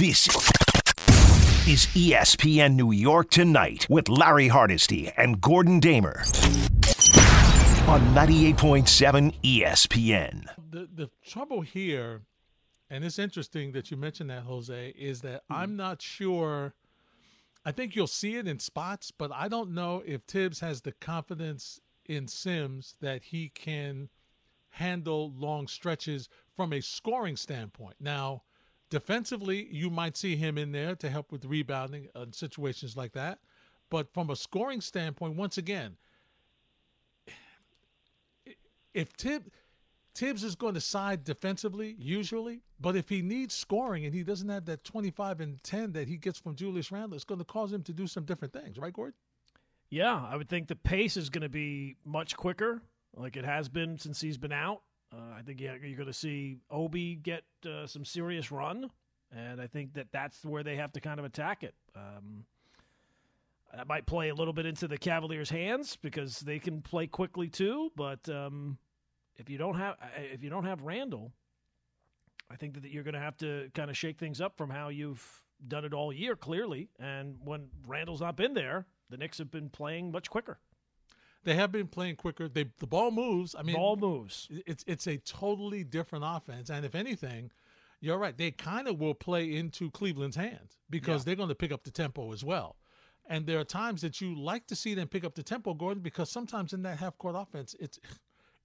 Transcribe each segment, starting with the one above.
This is ESPN New York Tonight with Larry Hardesty and Gordon Damer on 98.7 ESPN. The the trouble here, and it's interesting that you mentioned that, Jose, is that hmm. I'm not sure. I think you'll see it in spots, but I don't know if Thibs has the confidence in Sims that he can handle long stretches from a scoring standpoint. Now, defensively, you might see him in there to help with rebounding in situations like that. But from a scoring standpoint, once again, if Thibs Thibs is going to side defensively usually, but if he needs scoring and he doesn't have that 25 and 10 that he gets from Julius Randle, it's going to cause him to do some different things, right, Gordon? Yeah, I would think the pace is going to be much quicker, like it has been since he's been out. Uh, I think yeah, you're going to see Obi get uh, some serious run, and I think that that's where they have to kind of attack it. Um, that might play a little bit into the Cavaliers' hands because they can play quickly too. But um, if you don't have if you don't have Randle, I think that you're going to have to kind of shake things up from how you've done it all year, clearly. And when Randle's not been there, the Knicks have been playing much quicker. They have been playing quicker. They the ball moves. I mean, Ball moves. it's it's a totally different offense. And if anything, you're right. They kind of will play into Cleveland's hands because Yeah. they're going to pick up the tempo as well. And there are times that you like to see them pick up the tempo, Gordon, because sometimes in that half court offense, it's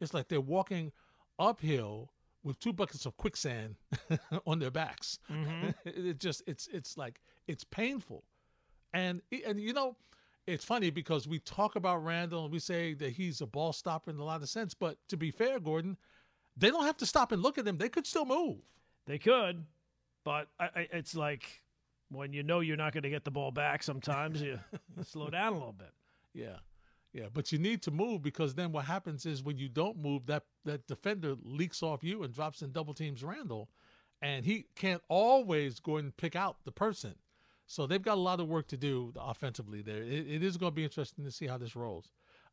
it's like they're walking uphill with two buckets of quicksand on their backs. Mm-hmm. it just it's it's like it's painful. And and you know, it's funny because we talk about Randle and we say that he's a ball stopper in a lot of sense, but to be fair, Gordon, they don't have to stop and look at him. They could still move. They could, but I, I, it's like when you know you're not going to get the ball back. Sometimes you slow down a little bit. Yeah. Yeah, but you need to move because then what happens is when you don't move, that that defender leaks off you and drops in double teams Randle, and he can't always go and pick out the person. So they've got a lot of work to do offensively there. It, it is going to be interesting to see how this rolls.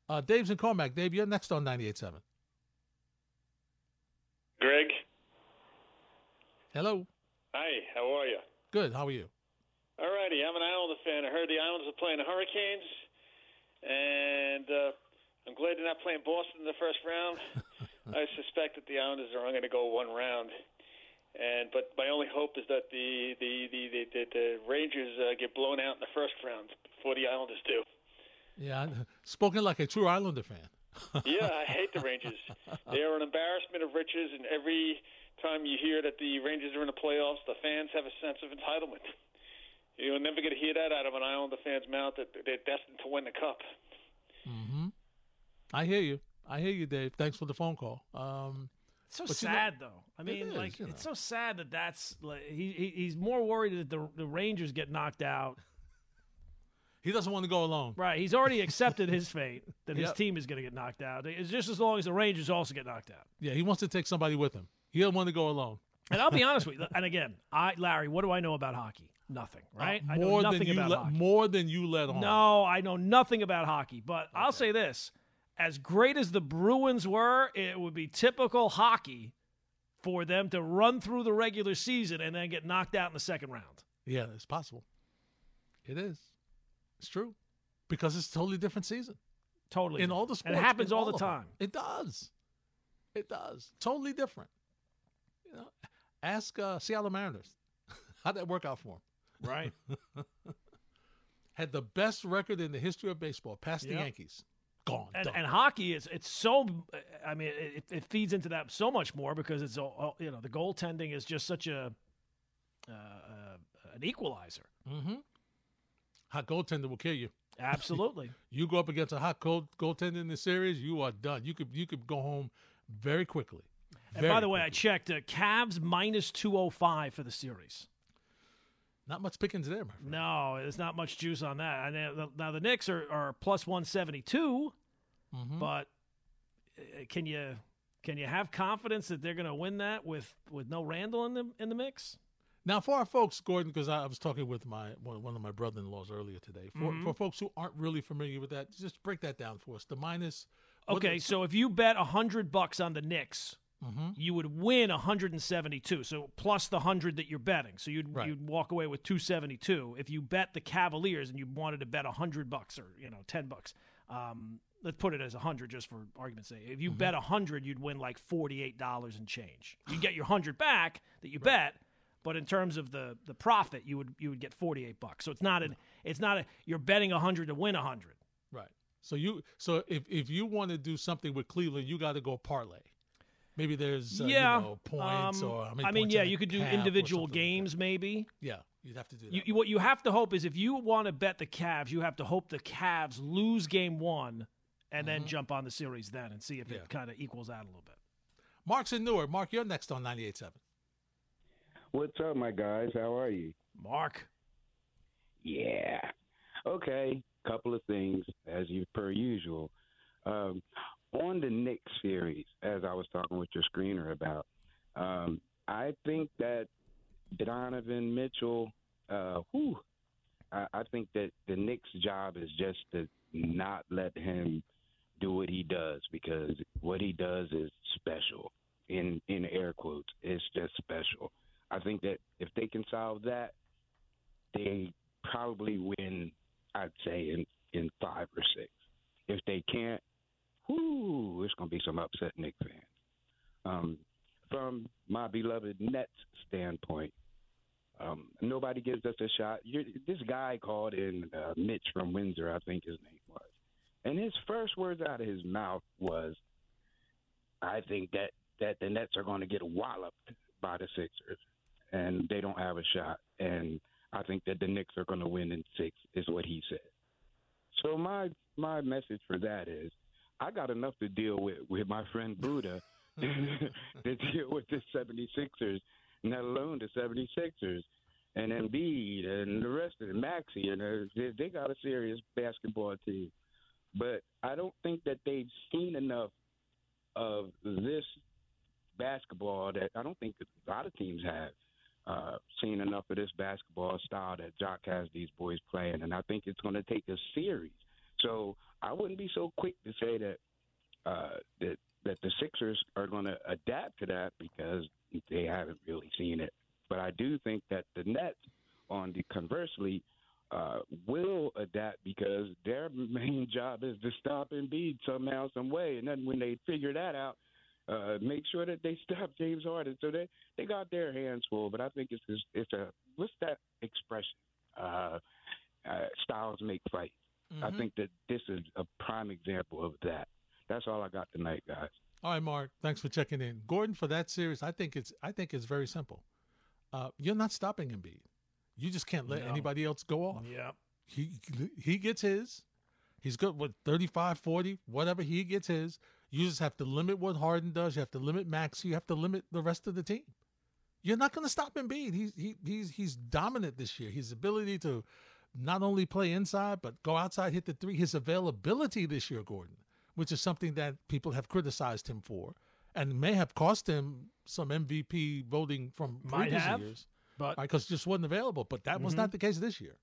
Uh, Dave's in Commack. Dave, you're next on 98.7. Greg, Hello. hi, how are you? Good. How are you? All righty, I'm an Islander fan. I heard the Islanders are playing the Hurricanes, and uh, I'm glad they're not playing Boston in the first round. I suspect that the Islanders are only going to go one round, and but my only hope is that the the the the, the, the Rangers uh, get blown out in the first round before the Islanders do. Yeah, spoken like a true Islander fan. yeah, I hate the Rangers. They are an embarrassment of riches, and every time you hear that the Rangers are in the playoffs, the fans have a sense of entitlement. You'll never get to hear that out of an Islander fan's mouth that they're destined to win the cup. Mm-hmm. I hear you. I hear you, Dave. Thanks for the phone call. Um, It's so But you know- sad, though. I mean, is, like you it's so sad that that's like he, he he's more worried that the the Rangers get knocked out. he doesn't want to go alone. Right, he's already accepted his fate that his Yep. team is going to get knocked out. It's just as long as the Rangers also get knocked out. Yeah, he wants to take somebody with him. He doesn't want to go alone. And I'll be honest with you. And again, I Larry, what do I know about hockey? Nothing. Right? Uh, I know more nothing than you about let, hockey. more than you let on. No, I know nothing about hockey, but I'll say this. As great as the Bruins were, it would be typical hockey for them to run through the regular season and then get knocked out in the second round. Yeah, it's possible. It is. It's true. Because it's a totally different season. Totally. In all the And sports. it happens in all the of them. time. It does. It does. Totally different. You know, ask uh, Seattle Mariners. How'd that work out for them? Right. Had the best record in the history of baseball, past the Yankees. Gone. and, and hockey is it's so I mean it, it feeds into that so much more because it's all you know the goaltending is just such a uh, uh, an equalizer. Hot goaltender will kill you. Absolutely. You go up against a hot cold goaltender in the series, you are done. You could you could go home very quickly. and by the way, I checked uh, Cavs minus 205 for the series. Not much pickings there, my friend. No, there's not much juice on that. And now the Knicks are, are plus 172, Mm-hmm. but uh, can you can you have confidence that they're going to win that with with no Randle in the in the mix? Now, for our folks, Gordon, because I, I was talking with my one of my brother-in-laws earlier today. For, Mm-hmm. for folks who aren't really familiar with that, just break that down for us. The minus. Okay, is- so if you bet a hundred bucks on the Knicks Mm-hmm. you would win 172. So plus the 100 that you're betting. So you'd Right. you'd walk away with 272 if you bet the Cavaliers and you wanted to bet 100 bucks or, you know, 10 bucks. Um, let's put it as 100 just for argument's sake. If you Mm-hmm. bet 100, you'd win like $48 and change. You get your 100 back that you bet, but in terms of the the profit, you would you would get 48 bucks. So it's not an it's not a you're betting 100 to win 100. Right. So you so if if you want to do something with Cleveland, you got to go parlay. Maybe there's uh, yeah, you know, points um, or how many I mean, yeah, you could do individual something like games maybe. Yeah, you'd have to do that. You, you, what you have to hope is if you want to bet the Cavs, you have to hope the Cavs lose game one and then jump on the series then and see if Mm-hmm. Yeah. it kind of equals out a little bit. Mark's in Newark. Mark, you're next on 98.7. What's up, my guys? How are you? Mark, Yeah. Okay. Couple of things, as you per usual. Um, on the Knicks series, as I was talking with your screener about, um, I think that Donovan Mitchell, uh, whew, I, I think that the Knicks' job is just to not let him do what he does because what he does is special. In in air quotes, it's just special. I think that if they can solve that, they probably win. I'd say in in five or six. If they can't, whoo, it's gonna be some upset Knicks fans. Um, from my beloved Nets standpoint, um, nobody gives us a shot. You're, this guy called in uh, Mitch from Windsor, I think his name was, and his first words out of his mouth was, "I think that that the Nets are going to get walloped by the Sixers, and they don't have a shot." And I think that the Knicks are going to win in six, is what he said. So my my message for that is, I got enough to deal with with my friend Buddha to deal with the 76ers, let alone the 76ers and Embiid and the rest of the Maxey, and uh, they, they got a serious basketball team. But I don't think that they've seen enough of this basketball that I don't think a lot of teams have uh, seen enough of this basketball style that Jacque has these boys playing, and I think it's going to take a series. So I wouldn't be so quick to say that uh, that that the Sixers are going to adapt to that because they haven't really seen it. But I do think that the Nets, on the conversely, uh, will adapt because their main job is to stop Embiid somehow, some way, and then when they figure that out, uh, make sure that they stop James Harden. So they they got their hands full. But I think it's it's, a what's that expression? Uh, uh, styles make fights. I Mhm. think that this is a prime example of that. That's all I got tonight, guys. All right, Mark. Thanks for checking in, Gordon. For that series, I think it's I think it's very simple. Uh, you're not stopping Embiid. You just can't let No. anybody else go off. yeah, He he gets his. He's good with 35, 40, whatever he gets his. You just have to limit what Harden does. You have to limit Max. You have to limit the rest of the team. You're not going to stop Embiid. He's he, he's he's dominant this year. His ability to not only play inside but go outside, hit the three. His availability this year, Gordon, which is something that people have criticized him for, and may have cost him some MVP voting from Might previous have, years, but because just wasn't available. But that was Mhm. not the case this year.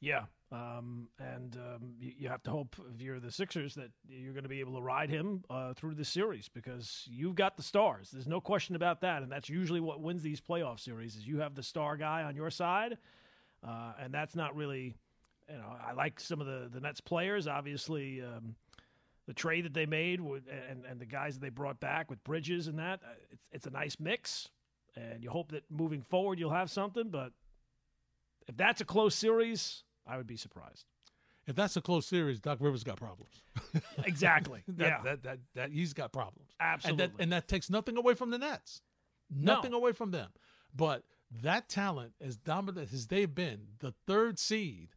yeah, um, and um, you, you have to hope if you're the Sixers that you're going to be able to ride him uh, through the series because you've got the stars. There's no question about that, and that's usually what wins these playoff series. Is you have the star guy on your side, uh, and that's not really. You know, I like some of the the Nets players. Obviously, um, the trade that they made with, and and the guys that they brought back with Bridges and that. uh, It's it's a nice mix, and you hope that moving forward you'll have something. But if that's a close series, I would be surprised. If that's a close series, Doc Rivers got problems. Exactly. that, yeah. that, that, that he's got problems. Absolutely. And that, and that takes nothing away from the Nets. No. Nothing away from them. But that talent, as dominant as they've been, the third seed,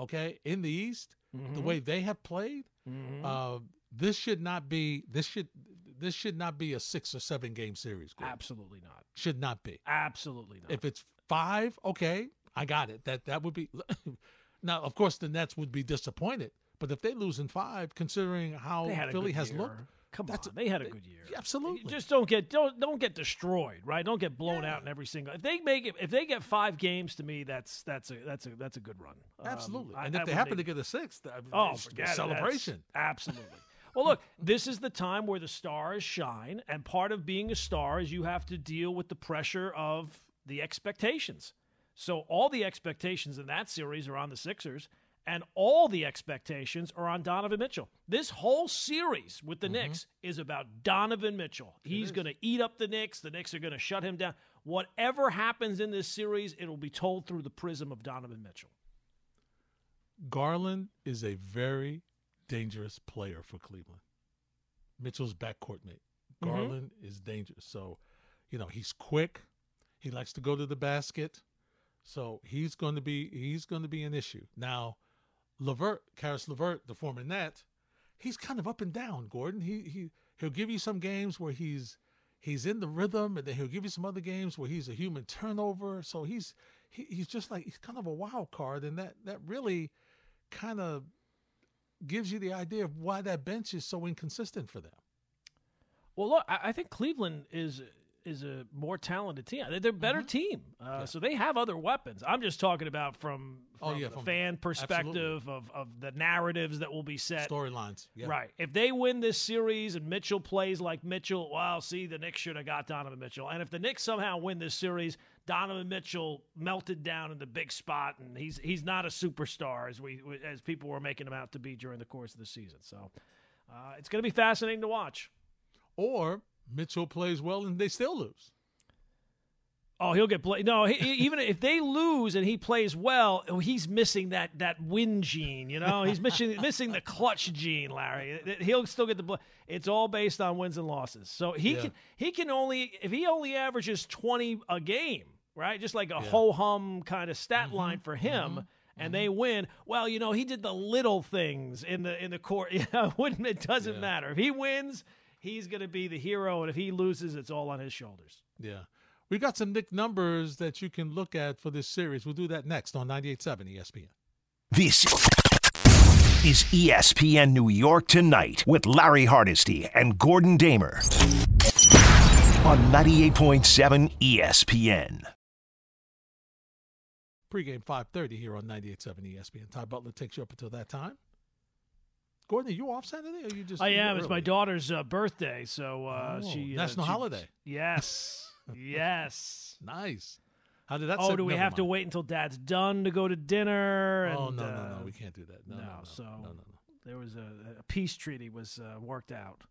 okay, in the East, the Mhm. way they have played, Mhm. uh, this should not be this should this should not be a six or seven game series. Gordon. Absolutely not. Should not be. Absolutely not. If it's five, okay, I got it. That that would be. now, of course, the Nets would be disappointed. But if they lose in five, considering how they had a Philly has year. looked, Come That's- on, they had a good year. absolutely. You just don't get don't don't get destroyed, right? Don't get blown out in every single. If they make it, if they get five games, to me, that's that's a that's a that's a good run. Um, Absolutely. I- and I if they happen think- to get a sixth, I mean, oh, it's a forget it. Celebration. absolutely. Well, look, this is the time where the stars shine, and part of being a star is you have to deal with the pressure of the expectations. So all the expectations in that series are on the Sixers, and all the expectations are on Donovan Mitchell. This whole series with the Knicks is about Donovan Mitchell. He's going to eat up the Knicks. The Knicks are going to shut him down. Whatever happens in this series, it will be told through the prism of Donovan Mitchell. Garland is a very dangerous player for Cleveland. Mitchell's backcourt mate. Mhm. Garland is dangerous. So, you know, he's quick. He likes to go to the basket. So he's going to be he's going to be an issue. Now, Levert, Caris Levert, the former net, he's kind of up and down. Gordon, he he he'll give you some games where he's he's in the rhythm, and then he'll give you some other games where he's a human turnover. So he's he, he's just like he's kind of a wild card, and that that really kind of gives you the idea of why that bench is so inconsistent for them. Well, look, I, I think Cleveland is is a more talented team. They're a better Mm-hmm. team, uh, so they have other weapons. I'm just talking about from, Oh, from yeah, the from- fan perspective of, of the narratives that will be set. Storylines, yeah. Right. If they win this series and Mitchell plays like Mitchell, well, see, the Knicks should have got Donovan Mitchell. And if the Knicks somehow win this series, Donovan Mitchell melted down in the big spot, and he's he's not a superstar as we as people were making him out to be during the course of the season. So uh, it's going to be fascinating to watch. Or Mitchell plays well and they still lose. Oh, he'll get play. No, he, even if they lose and he plays well, he's missing that that win gene. You know, he's missing missing the clutch gene, Larry. He'll still get the. bl- It's all based on wins and losses. So he Yeah. can he can only if he only averages twenty a game, right? Just like a Yeah. Mm-hmm. ho hum kind of stat line for him. And they win. Well, you know, he did the little things in the in the court. You know, it wouldn't it doesn't Yeah. matter if he wins, he's going to be the hero, and if he loses, it's all on his shoulders. Yeah. we've got some Knick numbers that you can look at for this series. We'll do that next on 98.7 ESPN. This is ESPN New York Tonight with Larry Hardesty and Gordon Damer on 98.7 ESPN. Pregame 5.30 here on 98.7 ESPN. Ty Butler takes you up until that time. Gordon, are you off Saturday or are you just I am. It's my daughter's uh, birthday, so uh, Oh, she uh, national she- holiday. Yes, yes. Nice. How did that Oh, do we Never have to wait until Dad's done to go to dinner? Oh, and, no, uh, no, no. We can't do that. No, no, no, no. so- no, no, no. There was a, a peace treaty was uh, worked out.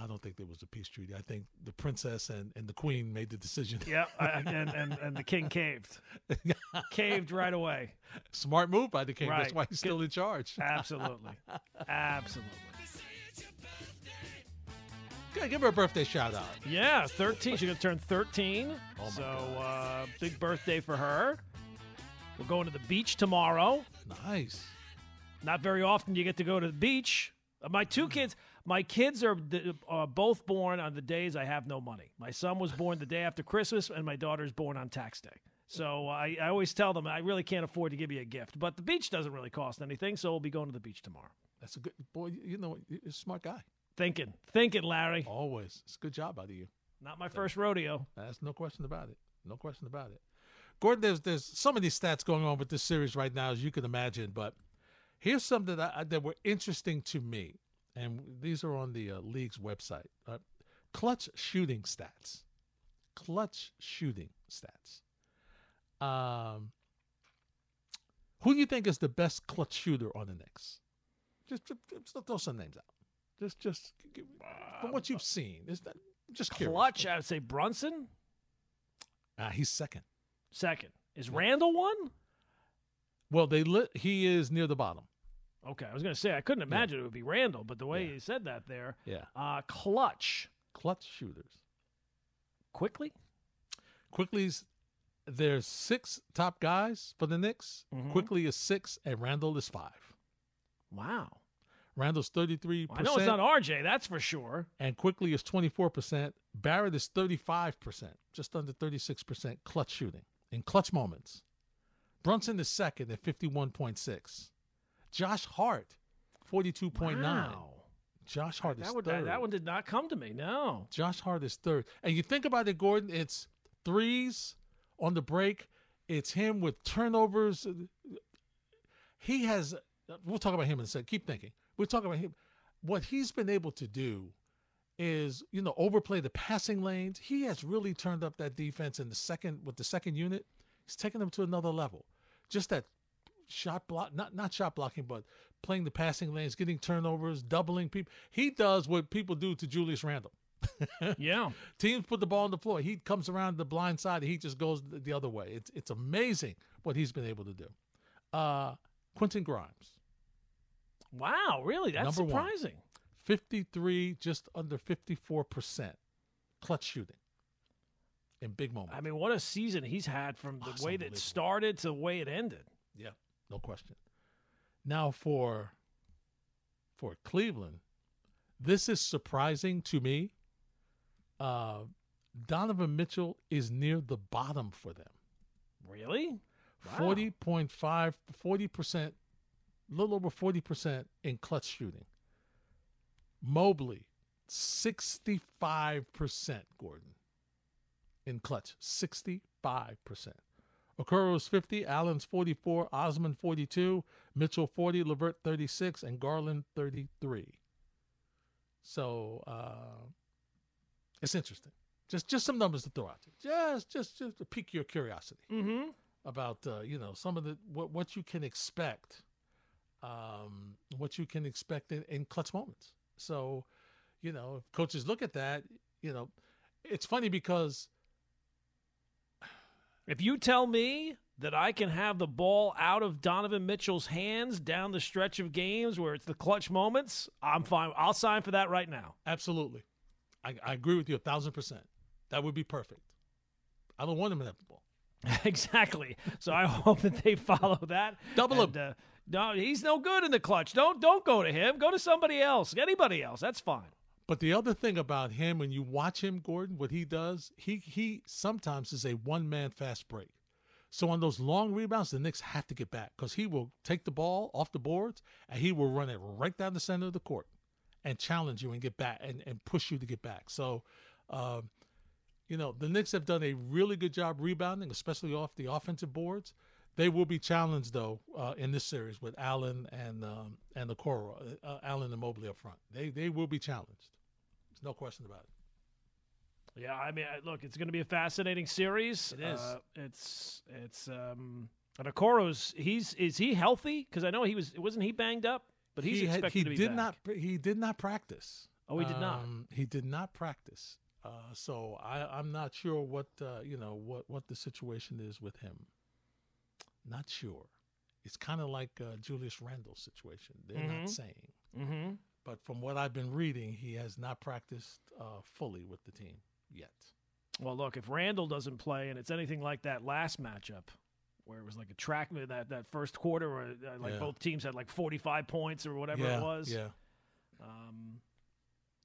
I don't think there was a peace treaty. I think the princess and, and the queen made the decision. Yeah, and, and and the king caved, caved right away. Smart move by the king. That's why he's still in charge. Absolutely, absolutely. Okay, give her a birthday shout out. Yeah, thirteen. She's gonna turn thirteen. Oh, my so God. uh, big birthday for her. We're going to the beach tomorrow. Nice. Not very often you get to go to the beach. Uh, My two kids, my kids are th- both born on the days I have no money. My son was born the day after Christmas, and my daughter's born on tax day. So I, I always tell them I really can't afford to give you a gift, but the beach doesn't really cost anything, so we'll be going to the beach tomorrow. That's a good boy. You know, you're a smart guy. Thinking, thinking, Larry. Always. It's a good job out of you. Not my first rodeo. That's no question about it. No question about it. Gordon, there's there's so many stats going on with this series right now, as you can imagine. But here's something that I, that were interesting to me, and these are on the uh, league's website. Uh, clutch shooting stats. Clutch shooting stats. Um, who do you think is the best clutch shooter on the Knicks? Just, just, just throw some names out. Just, just from what you've seen, is that just curious. Clutch, I would say Brunson. Uh, he's second. Second. Is Randle one? Well, they lit. He is near the bottom. Okay, I was going to say, I couldn't imagine it would be Randle, but the way Yeah. you said that there. Yeah, Uh, clutch. clutch shooters. Quickley? Quickley's there's six top guys for the Knicks. Mhm. Quickley is six, and Randle is five. Wow. Randle's thirty three Well, I know it's not RJ, that's for sure. and Quickley is twenty four percent. Barrett is thirty five percent, just under thirty six percent clutch shooting in clutch moments. Brunson is second at fifty one point six. Josh Hart, forty two point nine. Wow. Josh Hart is That, would, third. that, that one did not come to me, no. Josh Hart is third. And you think about it, Gordon, it's threes on the break. It's him with turnovers. He has, we'll talk about him in a second. Keep thinking. We'll talk about him. what he's been able to do is, you know, overplay the passing lanes. He has really turned up that defense in the second with the second unit. He's taken them to another level. Just that shot block, not not shot blocking, but playing the passing lanes, getting turnovers, doubling people. He does what people do to Julius Randle. yeah. Teams put the ball on the floor. He comes around the blind side. He just goes the other way. It's it's amazing what he's been able to do. Uh, Quentin Grimes. Wow, really? That's Number one. surprising. 53, just under 54% clutch shooting in big moments. I mean, what a season he's had from the Oh, way that started to the way it ended. yeah, no question. Now for for Cleveland, this is surprising to me. Uh, Donovan Mitchell is near the bottom for them. Really? Wow. 40.5 40%, a little over 40% in clutch shooting. Mobley, 65%, Gordon, in clutch. 65%. Okoro's 50, Allen's 44, Osman 42, Mitchell 40, Levert 36, and Garland 33. So uh, it's interesting. Just just some numbers to throw out there. Just just just to pique your curiosity Mm-hmm. about uh, you know some of the what what you can expect, um, what you can expect in, in clutch moments. So, you know, if coaches look at that, you know, it's funny because If you tell me that I can have the ball out of Donovan Mitchell's hands down the stretch of games where it's the clutch moments, I'm fine. I'll sign for that right now. absolutely, I, I agree with you a thousand percent. That would be perfect. I don't want him to have the ball. exactly. So I hope that they follow that. Double And, him. Uh, no, he's no good in the clutch. Don't don't go to him. Go to somebody else. Anybody else. That's fine. But the other thing about him, when you watch him, Gordon, what he does, he he sometimes is a one man fast break. So on those long rebounds, the Knicks have to get back because he will take the ball off the boards and he will run it right down the center of the court and challenge you and get back and, and push you to get back. So, um, you know, the Knicks have done a really good job rebounding, especially off the offensive boards. They will be challenged though uh, in this series with Allen and um, and the Coro, uh, Allen and Mobley up front. They they will be challenged. No question about it. Yeah, I mean, look, it's going to be a fascinating series. It is. Uh, it's it's um, and Okoro's he's is he healthy? Because I know he was wasn't he banged up, but he's he had- expected he to be did back. not he did not practice. Oh, he did not? Um, He did not practice. Uh, so I, I'm not sure what uh, you know what what the situation is with him. Not sure. It's kind of like uh, Julius Randle's situation. They're Mhm. not saying, Mm-hmm. But from what I've been reading, he has not practiced uh, fully with the team yet. Well, look, if Randle doesn't play and it's anything like that last matchup, where it was like a track that that first quarter, where uh, like Yeah. both teams had like forty five points or whatever yeah, it was, Yeah. um,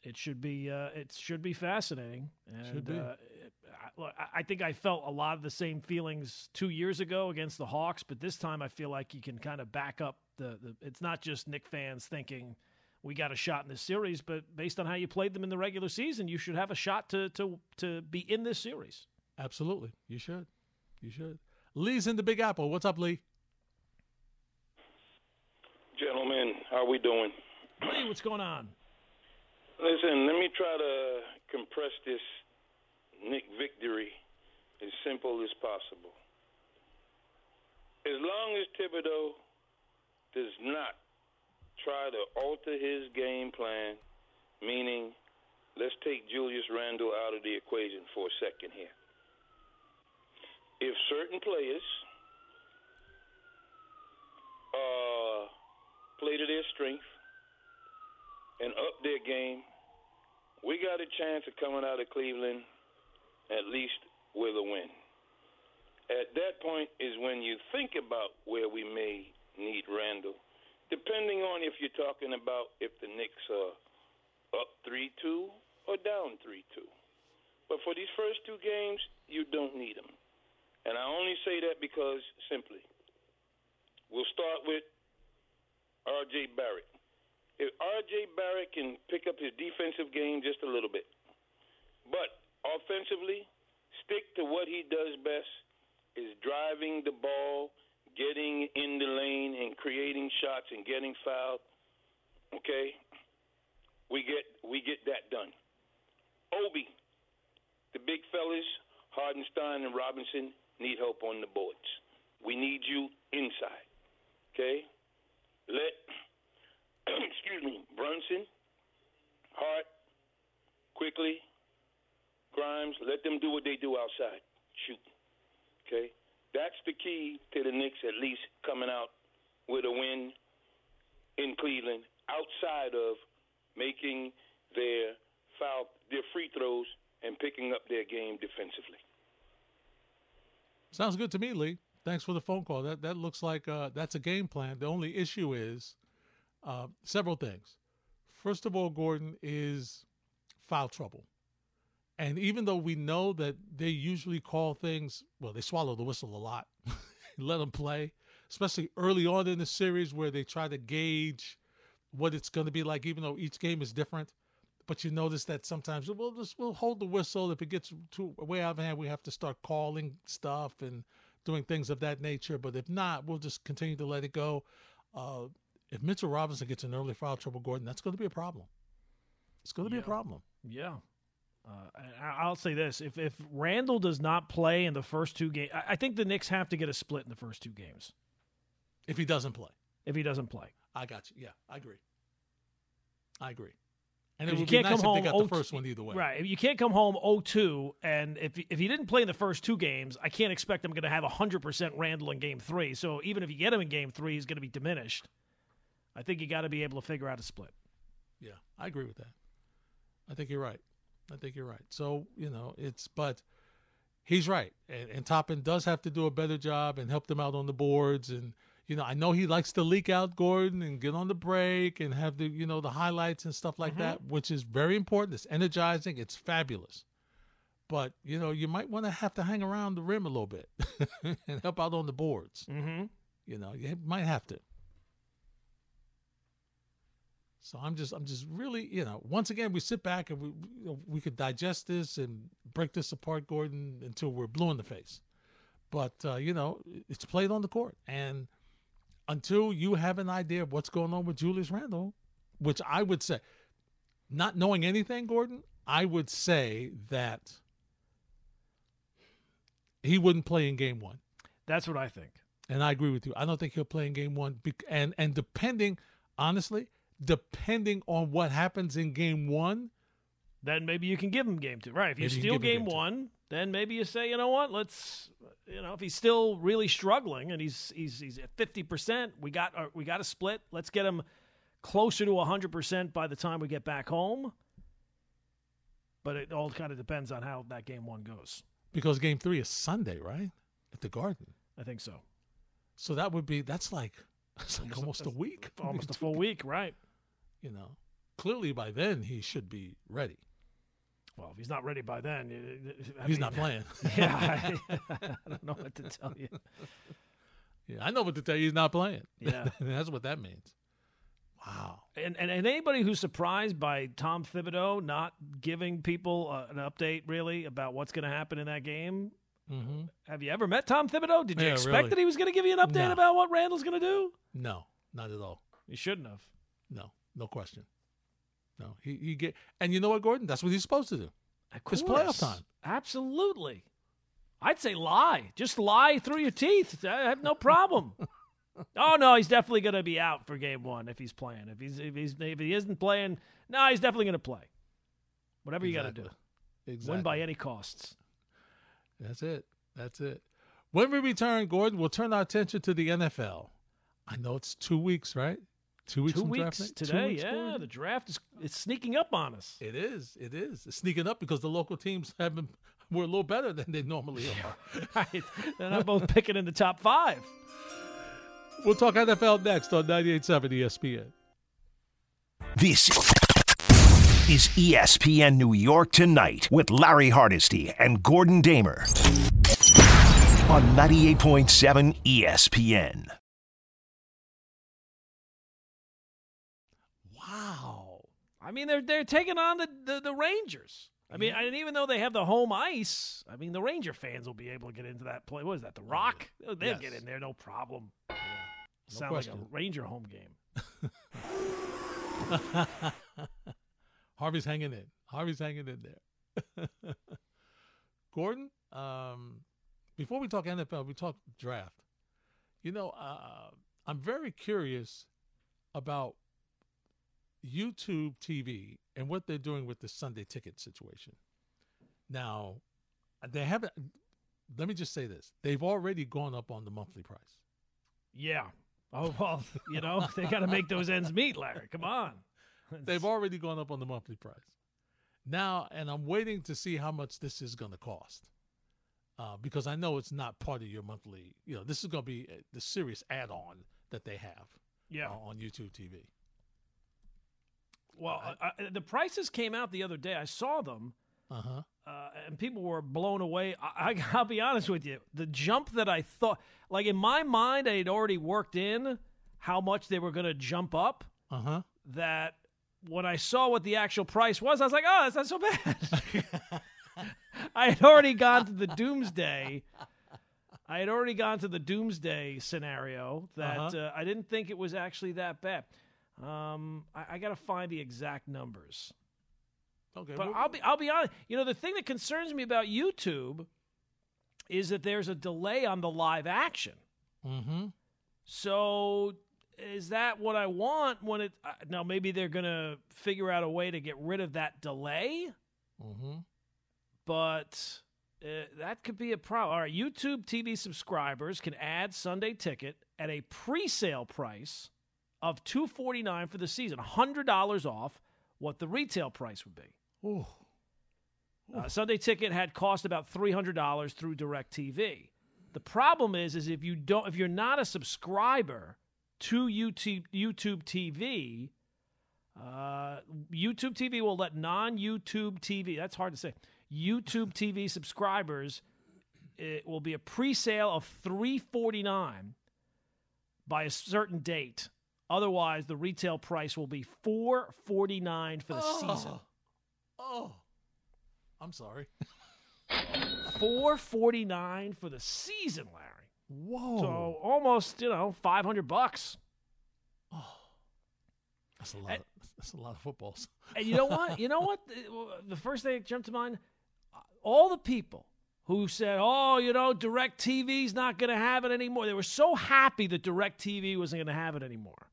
it should be uh, it should be fascinating. And, Should be. Uh, it- I- I think I felt a lot of the same feelings two years ago against the Hawks, but this time I feel like you can kind of back up the, the. It's not just Knick fans thinking we got a shot in this series, but based on how you played them in the regular season, you should have a shot to to to be in this series. Absolutely. You should. You should. Lee's in the Big Apple. What's up, Lee? Gentlemen, how are we doing? Lee, what's going on? Listen, let me try to compress this Knick victory as simple as possible. As long as Thibodeau does not try to alter his game plan, meaning let's take Julius Randle out of the equation for a second here. If certain players uh, play to their strength and up their game, we got a chance of coming out of Cleveland at least with a win. At that point is when you think about where we may need Randle, depending on if you're talking about if the Knicks are up 3 2 or down 3 2. But for these first two games, you don't need him. And I only say that because simply, we'll start with R.J. Barrett. If R.J. Barrett can pick up his defensive game just a little bit, but offensively, stick to what he does best is driving the ball, getting in the lane, and creating shots and getting fouled. Okay? we get we get that done. Obi, the big fellas, Hartenstein and Robinson need help on the boards. We need you inside. Okay? Let excuse me, Brunson, Hart, Quickley, Grimes, let them do what they do outside. Shoot. Okay? That's the key to the Knicks at least coming out with a win in Cleveland outside of making their foul their free throws and picking up their game defensively. Sounds good to me, Lee. Thanks for the phone call. That that looks like uh, that's a game plan. The only issue is uh, several things. First of all, Gordon is foul trouble, and even though we know that they usually call things, well, they swallow the whistle a lot, let them play, especially early on in the series where they try to gauge what it's going to be like, even though each game is different. But you notice that sometimes we'll just we'll hold the whistle. If it gets too way out of hand, we have to start calling stuff and doing things of that nature. But if not, we'll just continue to let it go. Uh, if Mitchell Robinson gets an early foul trouble, Gordon, that's going to be a problem. It's going to be a problem. Yeah. Uh, I'll say this: if if Randle does not play in the first two games, I think the Knicks have to get a split in the first two games. If he doesn't play, if he doesn't play, I got you. Yeah, I agree. I agree. And it would you can't be nice come home got the first one either way. Right. You can't come home 0-2, and if if he didn't play in the first two games, I can't expect him going to have 100% Randle in game three. So even if you get him in game three, he's going to be diminished. I think you got to be able to figure out a split. Yeah, I agree with that. I think you're right. I think you're right. So, you know, it's, but he's right. And, and Toppin does have to do a better job and help them out on the boards and – you know, I know he likes to leak out Gordon and get on the break and have the, you know, the highlights and stuff like mm-hmm. that, which is very important. It's energizing. It's fabulous. But, you know, you might want to have to hang around the rim a little bit and help out on the boards. Mm-hmm. You know, you might have to. So I'm just, I'm just really, you know, once again, we sit back and we, you know, we could digest this and break this apart, Gordon, until we're blue in the face. But uh, you know, it's played on the court, and until you have an idea of what's going on with Julius Randle, which I would say, not knowing anything, Gordon, I would say that he wouldn't play in game one. That's what I think. And I agree with you. I don't think he'll play in game one. And and depending, honestly, depending on what happens in game one, then maybe you can give him game two. Right. If you steal game, game one, then maybe you say, you know what, let's, you know, if he's still really struggling and he's he's he's at fifty percent, we got uh, we got a split. Let's get him closer to hundred percent by the time we get back home. But it all kind of depends on how that game one goes. Because game three is Sunday, right, at the Garden. I think so. So that would be that's like that's like almost, almost a, a week, almost a full week, right? You know, clearly by then he should be ready. Well, if he's not ready by then, I he's mean, not playing. Yeah, I, I, don't know what to tell you. Yeah, I know what to tell you. He's not playing. Yeah, that's what that means. Wow. And, and, and anybody who's surprised by Tom Thibodeau not giving people uh, an update really about what's going to happen in that game. Mm-hmm. Have you ever met Tom Thibodeau? Did you yeah, expect really. that he was going to give you an update no. about what Randle's going to do? No, not at all. He shouldn't have. No, no question. No, he he get and you know what, Gordon? That's what he's supposed to do. It's playoff time. Absolutely. I'd say lie. Just lie through your teeth. I have no problem. oh no, he's definitely going to be out for game one if he's playing. If he's if he's if he isn't playing, no, he's definitely going to play. Whatever you exactly. got to do. Exactly. Win by any costs. That's it. That's it. When we return, Gordon, we'll turn our attention to the NFL. I know it's two weeks, right? Two weeks. Two weeks draft today. weeks, yeah, Gordon? the draft is it's sneaking up on us. It is. It is. It's sneaking up because the local teams have been were a little better than they normally are. right. They're not both picking in the top five. We'll talk NFL next on 98.7 ESPN. This is ESPN New York Tonight with Larry Hardesty and Gordon Damer on 98.7 ESPN. I mean, they're they're taking on the the, the Rangers. I mean, and even though they have the home ice, I mean, the Ranger fans will be able to get into that play. What is that? The Rock? They'll Yes. get in there, no problem. No Sound question. like a Ranger home game. Harvey's hanging in. Harvey's hanging in there. Gordon, um, before we talk NFL, we talk draft. You know, uh, I'm very curious about YouTube TV and what they're doing with the Sunday ticket situation. Now, they haven't. Let me just say this: they've already gone up on the monthly price. Yeah. Oh well, you know they got to make those ends meet, Larry. Come on. They've already gone up on the monthly price. Now, and I'm waiting to see how much this is going to cost. Uh, because I know it's not part of your monthly, you know, this is going to be uh, the serious add on that they have Yeah. uh, on YouTube TV. Well, I, I, the prices came out the other day. I saw them, Uh huh. uh, and people were blown away. I, I, I'll be honest with you. The jump that I thought, like in my mind, I had already worked in how much they were going to jump up. Uh huh. That when I saw what the actual price was, I was like, oh, that's not so bad. I had already gone to the doomsday. I had already gone to the doomsday scenario that Uh-huh. uh, I didn't think it was actually that bad. Um, I, I got to find the exact numbers. Okay. But well, I'll be I'll be honest. You know, the thing that concerns me about YouTube is that there's a delay on the live action. mm-hmm. So is that what I want when it uh, now maybe they're going to figure out a way to get rid of that delay, Mm-hmm. but uh, that could be a problem. All right, YouTube TV subscribers can add Sunday Ticket at a pre-sale price of 249 for the season, $100 off what the retail price would be. Ooh. Uh, Sunday Ticket had cost about three hundred dollars through Directv. The problem is, is if you don't, if you're not a subscriber to YouTube YouTube TV, uh, YouTube TV will let non-YouTube TV. That's hard to say. YouTube TV subscribers, it will be a pre-sale of three forty nine by a certain date. Otherwise, the retail price will be four forty nine for the oh. season. Oh. I'm sorry. Four forty nine for the season, Larry. Whoa. So almost, you know, five hundred bucks. Oh, that's a lot. Of, that's a lot of footballs. And you know what? You know what? The first thing that jumped to mind, all the people who said, "Oh, you know, Direct TV's not going to have it anymore." They were so happy that Direct TV wasn't going to have it anymore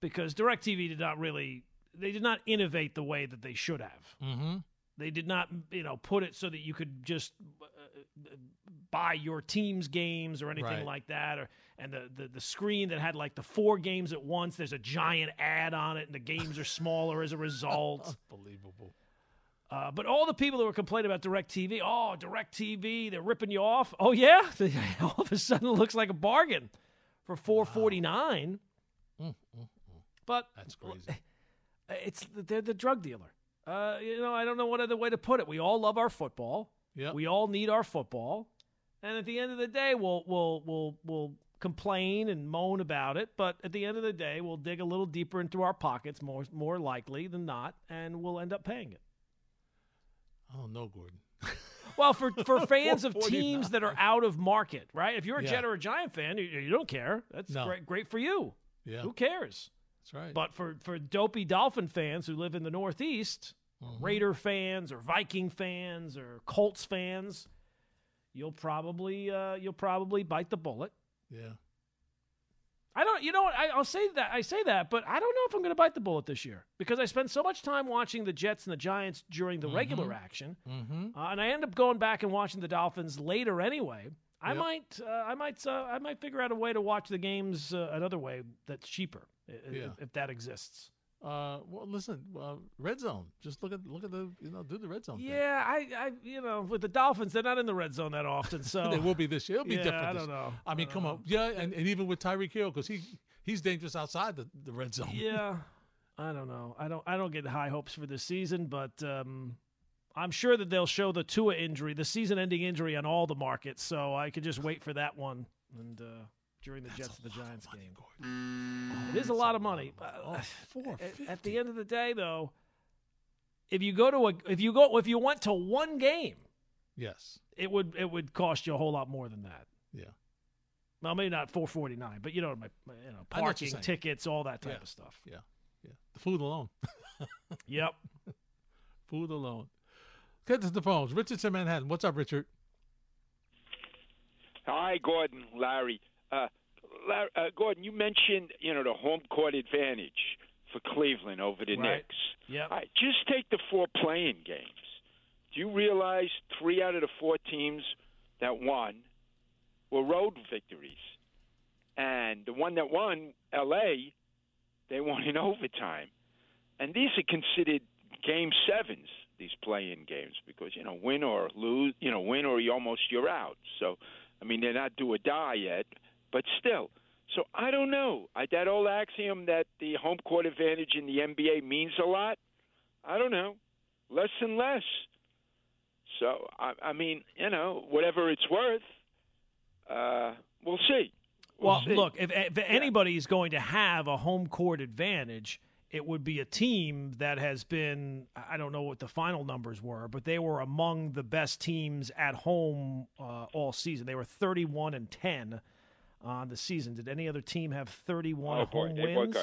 because DirecTV did not really, they did not innovate the way that they should have. Mm-hmm. They did not, you know, put it so that you could just uh, buy your team's games or anything Right. like that, or and the, the the screen that had like the four games at once. There's a giant ad on it, and the games are smaller as a result. Unbelievable. Uh, but all the people that were complaining about DirecTV, oh, DirecTV, they're ripping you off. Oh yeah, all of a sudden it looks like a bargain for four forty nine. Mm, But That's crazy. it's they're the drug dealer. Uh, you know, I don't know what other way to put it. We all love our football. Yep. We all need our football, and at the end of the day, we'll we'll we'll we'll complain and moan about it. But at the end of the day, we'll dig a little deeper into our pockets, more more likely than not, and we'll end up paying it. I don't know, Gordon. Well, for for fans of teams that are out of market, right? If you're a Yeah. Jet or a Giant fan, you, you don't care. That's No. great great for you. Yeah, Who cares? That's right. But for for dopey Dolphin fans who live in the Northeast, Mm-hmm. Raider fans, or Viking fans, or Colts fans, you'll probably uh, you'll probably bite the bullet. yeah. I don't. You know what? I, I'll say that. I say that, but I don't know if I'm going to bite the bullet this year because I spend so much time watching the Jets and the Giants during the regular action, Mm-hmm. uh, and I end up going back and watching the Dolphins later anyway. I Yep. might, uh, I might, uh, I might figure out a way to watch the games uh, another way that's cheaper, Yeah. if, if that exists. Uh, well, listen, uh, red zone. Just look at look at the you know do the red zone. thing. Yeah, I, I, you know, with the Dolphins, they're not in the red zone that often, so they will be this year. It'll be yeah, different. I don't know. I mean, I come don't on, yeah, and, and even with Tyreek Hill because he he's dangerous outside the, the red zone. yeah, I don't know. I don't. I don't get high hopes for this season, but um, I'm sure that they'll show the Tua injury, the season-ending injury, on all the markets. So I could just wait for that one and uh, during the Jets and the Giants game. It is a lot of money. Oh, Uh, four at, at the end of the day, though, if you go to a, if you go, if you went to one game, Yes. it would it would cost you a whole lot more than that. Yeah. Well, maybe not 449, but you know, my, my- you know, I know parking, tickets, all that type Yeah. of stuff. Yeah. yeah. The food alone. Yep. food alone. Get to the phones. Richard's in Manhattan. What's up, Richard? Hi, Gordon, Larry. Uh, Larry uh, Gordon, you mentioned you know the home court advantage for Cleveland over the Right. Knicks. Yep. All right, just take the four play-in games. Do you realize three out of the four teams that won were road victories, and the one that won, L.A., they won in overtime, and these are considered game sevens. These play-in games because you know win or lose, you know win or you almost you're out. So I mean they're not do or die yet, but still. So I don't know. I, that old axiom that the home court advantage in the NBA means a lot. I don't know, less and less. So I, I mean, you know, whatever it's worth, uh, we'll see. We'll Well, look, if, if anybody is going to have a home court advantage, it would be a team that has been, I don't know what the final numbers were, but they were among the best teams at home uh, all season. They were 31 and 10 on the season. Did any other team have 31 oh boy, wins?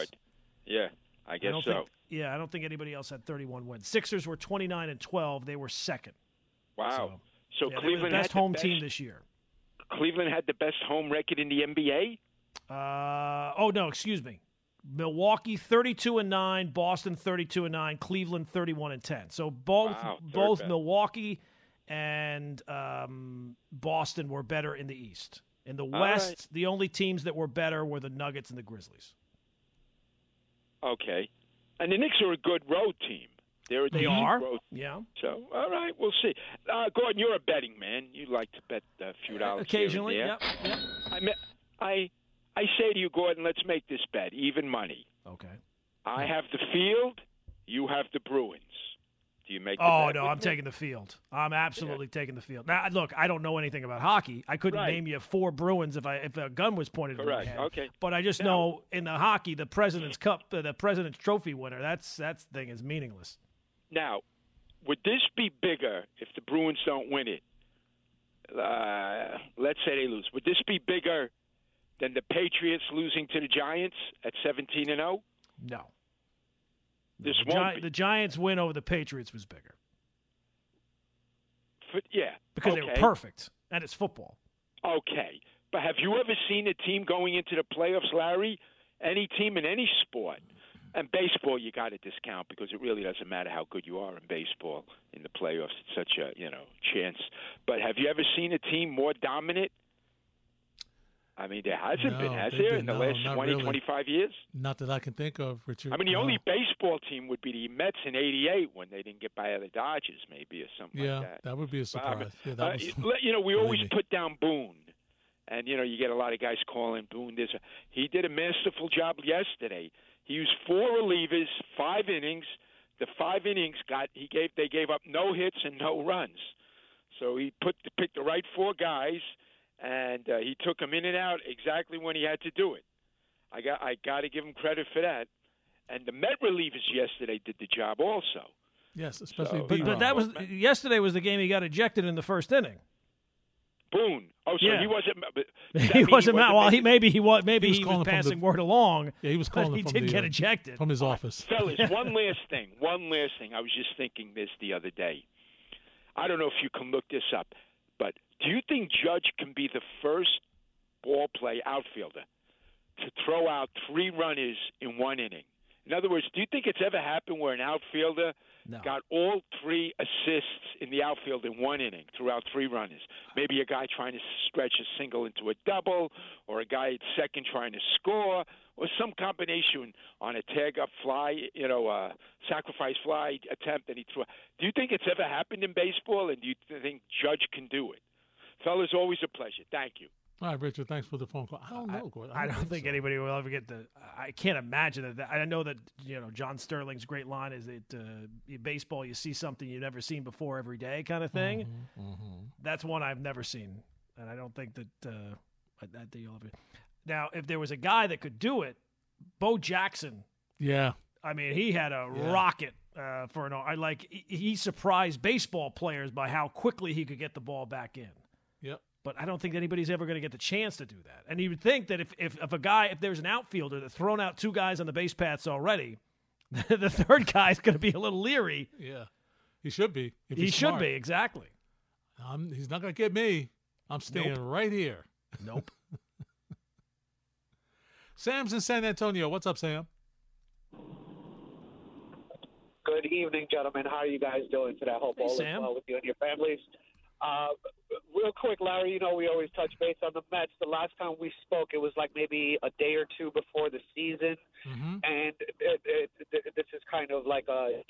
Yeah, I I guess don't so. think, yeah, I don't think anybody else had 31 wins. Sixers were 29 and 12. They were second. wow. So, So, yeah, Cleveland the best home the best, team this year. Cleveland had the best home record in the NBA. Uh, oh no, excuse me. Milwaukee 32 and 9, Boston 32 and 9, Cleveland 31 and 10. So both Wow, both best. Milwaukee and um, Boston were better in the East. In the All West, right. the only teams that were better were the Nuggets and the Grizzlies. Okay, and the Knicks are a good road team. They're They are. Yeah. so all right, we'll see. Uh, Gordon, you're a betting man. You like to bet a few dollars here and Occasionally, yep, yep. I, I I say to you, Gordon, let's make this bet even money. Okay. I have the field. You have the Bruins. Do you make? The Oh no, I'm me? taking the field. I'm absolutely taking the field. Now, look, I don't know anything about hockey. I couldn't Right. name you four Bruins if I if a gun was pointed at my head. Okay. But I just Now- know in the hockey, the President's Cup, uh, the President's Trophy winner, that's that thing is meaningless. Now, would this be bigger if the Bruins don't win it? Uh, let's say they lose. Would this be bigger than the Patriots losing to the Giants at 17 and oh? 0? No. This the, Gi- the Giants win over the Patriots was bigger F- yeah. because okay. they were perfect, and it's football. Okay. But have you ever seen a team going into the playoffs, Larry? Any team in any sport. And baseball, you got to discount because it really doesn't matter how good you are in baseball in the playoffs. It's such a you know chance. But have you ever seen a team more dominant? I mean, there hasn't been, No, has there, in the no, last not 20, really. 25 years? Not that I can think of, Richard. I mean, the No. only baseball team would be the Mets in '88 when they didn't get by the Dodgers, maybe, or something Yeah, like that. that would be a Well, I mean, surprise. yeah, that uh, was. you- you know, we always me. put down Boone, and you know, you get a lot of guys calling Boone. This, he did a masterful job yesterday. He used four relievers, five innings. The five innings got he gave they gave up no hits and no runs. So he put picked the right four guys, and uh, he took him in and out exactly when he had to do it. I got I got to give him credit for that. And the Met relievers yesterday did the job also. yes, especially So- But, but that was yesterday was the game he got ejected in the first inning. Boone. Oh, so Yeah. he wasn't. But does that he wasn't. ma- well, he maybe he was. Maybe He was he was, calling from the- passing word along. Yeah, he was but calling he did the, get uh, ejected. from his office. Fellas, one last thing. One last thing. I was just thinking this the other day. I don't know if you can look this up, but do you think Judge can be the first ball play outfielder to throw out three runners in one inning? In other words, do you think it's ever happened where an outfielder No. got all three assists in the outfield in one inning throughout three runners? Maybe a guy trying to stretch a single into a double, or a guy at second trying to score, or some combination on a tag up fly, you know, uh, sacrifice fly attempt that he threw. Do you think it's ever happened in baseball, and do you think Judge can do it? Fellas, always a pleasure. Thank you. All right, Richard. Thanks for the phone call. I don't know, Gordon. I don't think so. anybody will ever get the. I can't imagine that. I know that you know John Sterling's great line is that uh, baseball you see something you've never seen before every day kind of thing. Mm-hmm, That's one I've never seen, and I don't think that uh, that that you'll ever. Now, if there was a guy that could do it, Bo Jackson. Yeah, I mean, he had a Yeah. rocket uh, for an. I like he surprised baseball players by how quickly he could get the ball back in. yep. But I don't think anybody's ever going to get the chance to do that. And you would think that if, if, if a guy, if there's an outfielder that's thrown out two guys on the base paths already, the third guy's going to be a little leery. Yeah, he should be. If He should smart. be exactly. I'm, he's not going to get me. I'm staying right here. Nope. Sam's in San Antonio. What's up, Sam? Good evening, gentlemen. How are you guys doing today? I hope Hey, all Sam. is well with you and your families. Uh, real quick, Larry, you know we always touch base on the Mets. The last time we spoke, it was like maybe a day or two before the season, Mm-hmm. and it, it, it, this is kind of like a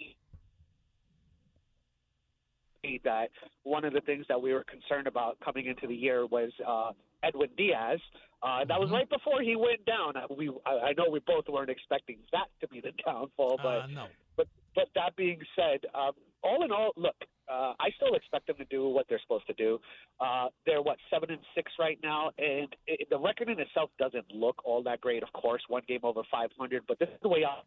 that one of the things that we were concerned about coming into the year was uh, Edwin Diaz. Uh, that was Mhm. right before he went down. Uh, We I, I know we both weren't expecting that to be the downfall, but Uh, no. but but that being said, um, all in all, look, uh, I still expect them to do what they're supposed to do. Uh, they're what seven and six right now, and it, the record in itself doesn't look all that great. Of course, one game over 500, but this is the way I.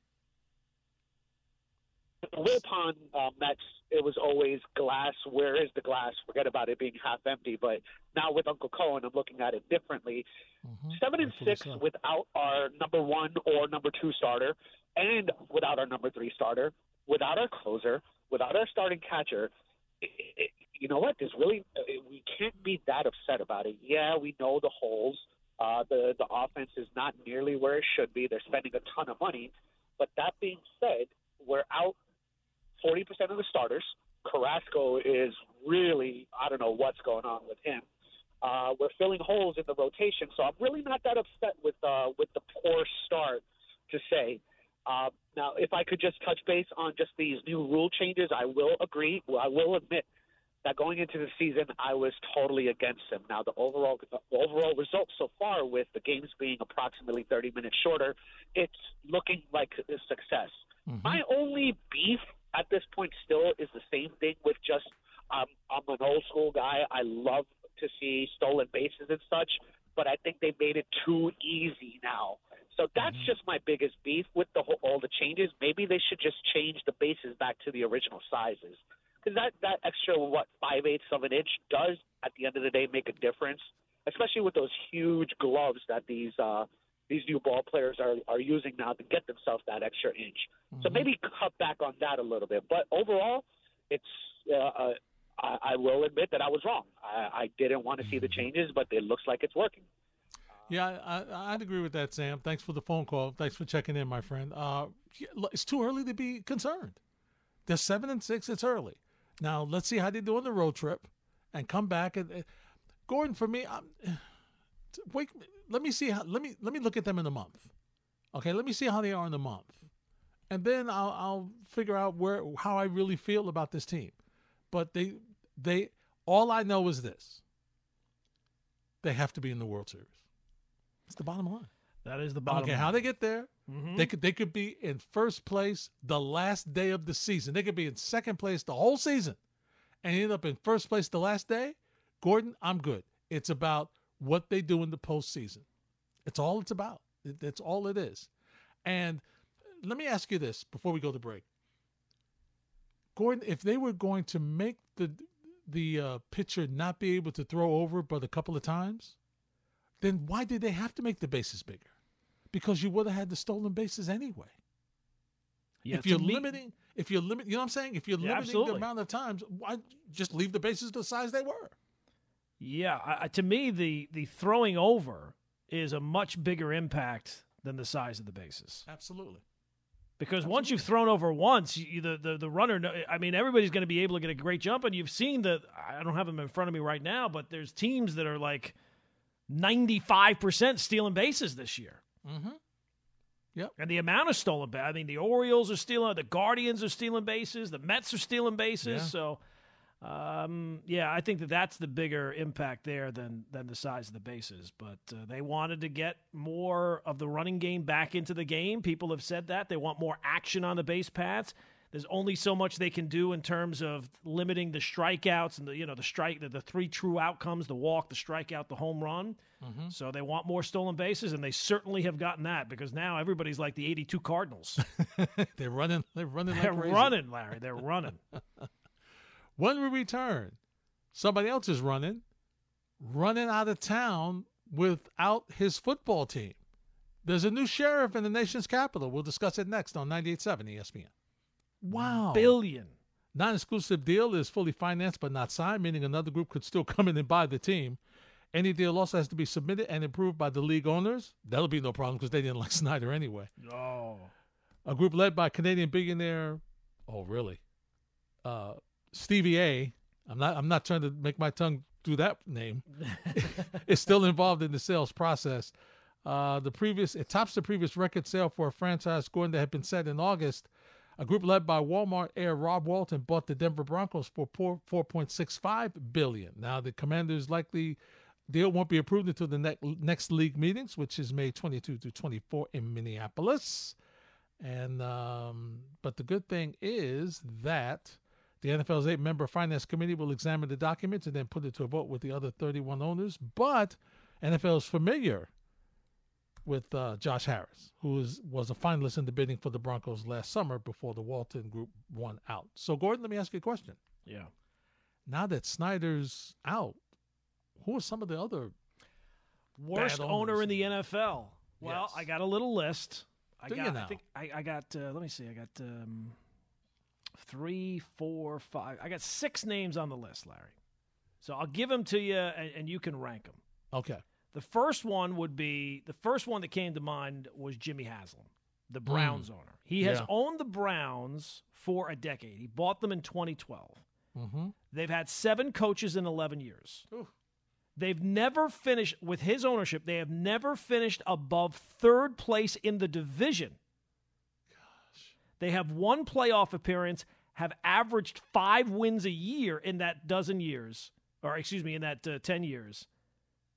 The Wilpon uh, Mets, it was always glass. Where is the glass? Forget about it being half empty. But now with Uncle Cohen, I'm looking at it differently. Mhm. Seven and six so. without our number one or number two starter, and without our number three starter, without our closer, without our starting catcher. You know what? There's really uh, we can't be that upset about it. Yeah, we know the holes. Uh, the the offense is not nearly where it should be. They're spending a ton of money, but that being said, we're out 40% of the starters. Carrasco is really I don't know what's going on with him. Uh, we're filling holes in the rotation, so I'm really not that upset with uh, with the poor start to say. Uh, now, if I could just touch base on just these new rule changes, I will agree. I will admit that going into the season, I was totally against them. Now, the overall the overall result so far, with the games being approximately 30 minutes shorter, it's looking like a success. Mhm. My only beef at this point still is the same thing with just um, I'm an old school guy. I love to see stolen bases and such, but I think they made it too easy now. So that's just my biggest beef with the whole, all the changes. Maybe they should just change the bases back to the original sizes because that that extra what five eighths of an inch does at the end of the day make a difference, especially with those huge gloves that these uh, these new ball players are are using now to get themselves that extra inch. So maybe cut back on that a little bit. But overall, it's uh, uh, I, I will admit that I was wrong. I, I didn't want to see the changes, but it looks like it's working. Yeah, I, I'd agree with that, Sam. Thanks for the phone call. Thanks for checking in, my friend. Uh, it's too early to be concerned. They're seven and six. It's early. Now let's see how they do on the road trip, and come back. And uh, Gordon, for me, I'm, wait. Let me see how. Let me let me look at them in a month. Okay, let me see how they are in a month, and then I'll I'll figure out where how I really feel about this team. But they they all I know is this. They have to be in the World Series. It's the bottom line. That is the bottom. don't care how they get there. Mhm. They could they could be in first place the last day of the season. They could be in second place the whole season, and end up in first place the last day. Gordon, I'm good. It's about what they do in the postseason. It's all it's about. It- That's all it is. And let me ask you this before we go to break. Gordon, if they were going to make the the uh, pitcher not be able to throw over but a couple of times, then why did they have to make the bases bigger? Because you would have had the stolen bases anyway. Yeah, if you're me- limiting, if you're limit, you know what I'm saying? If you're Yeah, limiting absolutely. the amount of times, why just leave the bases the size they were? Yeah, I, to me, the the throwing over is a much bigger impact than the size of the bases. Absolutely. Because once you've thrown over once, you, the, the the runner. I mean, everybody's going to be able to get a great jump, and you've seen the. I don't have them in front of me right now, but there's teams that are like ninety five percent stealing bases this year. Mm-hmm. Yep. And the amount of stolen bases. I mean, the Orioles are stealing, the Guardians are stealing bases, the Mets are stealing bases. Yeah. So, um, yeah, I think that that's the bigger impact there than than the size of the bases. But uh, they wanted to get more of the running game back into the game. People have said that they want more action on the base paths. There's only so much they can do in terms of limiting the strikeouts and the you know the strike the, the three true outcomes: the walk, the strikeout, the home run. Mm-hmm. So they want more stolen bases, and they certainly have gotten that because now everybody's like the 82 Cardinals. they're running. They're running. They're crazy. running, Larry. They're running. When we return, somebody else is running, running out of town without his football team. There's a new sheriff in the nation's capital. We'll discuss it next on 98.7 ESPN. Wow. Billion. Non exclusive deal is fully financed but not signed, meaning another group could still come in and buy the team. Any deal also has to be submitted and approved by the league owners. That'll be no problem because they didn't like Snyder anyway. Oh. A group led by Canadian billionaire, oh really, uh, Stevie A. I'm not. I'm not trying to make my tongue do that name. is still involved in the sales process. Uh, the previous it tops the previous record sale for a franchise scoring that had been set in August. A group led by Walmart heir Rob Walton bought the Denver Broncos for 4.65 billion. Now the Commanders likely deal won't be approved until the next next league meetings, which is May 22 to 24 in Minneapolis. And um, but the good thing is that the NFL's eight-member finance committee will examine the documents and then put it to a vote with the other 31 owners. But NFL is familiar with uh, Josh Harris, who is, was a finalist in the bidding for the Broncos last summer before the Walton Group won out. So, Gordon, let me ask you a question. Yeah. Now that Snyder's out, who are some of the other worst owner in the NFL? Well, Yes. I got a little list. I Do you got, now? I think I, I got. Uh, let me see. I got um, three, four, five. I got six names on the list, Larry. So I'll give them to you, and, and you can rank them. Okay. The first one would be the first one that came to mind was Jimmy Haslam, the Browns owner. He has Hmm. Yeah. owned the Browns for a decade. He bought them in 2012. Mm-hmm. They've had seven coaches in 11 years. Ooh. They've never finished, with his ownership, they have never finished above third place in the division. Gosh. They have one playoff appearance, have averaged five wins a year in that dozen years, or excuse me, in that uh, 10 years.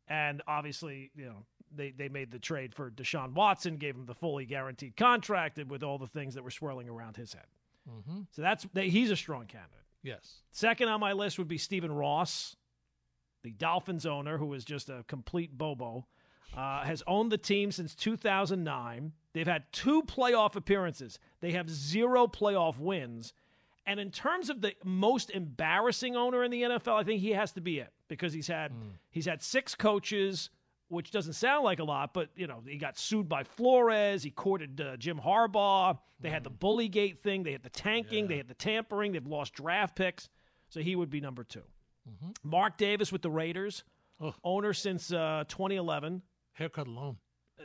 And obviously, you know, they, they made the trade for Deshaun Watson, gave him the fully guaranteed contract with all the things that were swirling around his head. Mm-hmm. So that's they, he's a strong candidate. Yes. Second on my list would be Stephen Ross, the Dolphins owner, who is just a complete bobo. Uh, has owned the team since 2009. They've had two playoff appearances. They have zero playoff wins. And in terms of the most embarrassing owner in the NFL, I think he has to be it because he's had he's had six coaches, which doesn't sound like a lot, but you know he got sued by Flores. He courted uh, Jim Harbaugh. They had the Bullygate thing. They had the tanking. They had the tampering. They've lost draft picks, so he would be number 2 Mark Davis with the Raiders, Ugh. owner since uh, 2011. Haircut alone.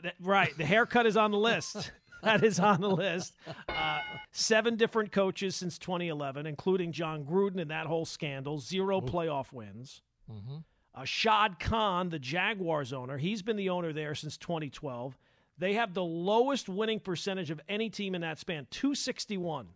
That- right. The haircut is on the list. that is on the list. Uh, seven different coaches since 2011, including Jon Gruden and that whole scandal. Zero playoff wins. Mm-hmm. Uh, Shad Khan, the Jaguars owner, he's been the owner there since 2012. They have the lowest winning percentage of any team in that span, 261.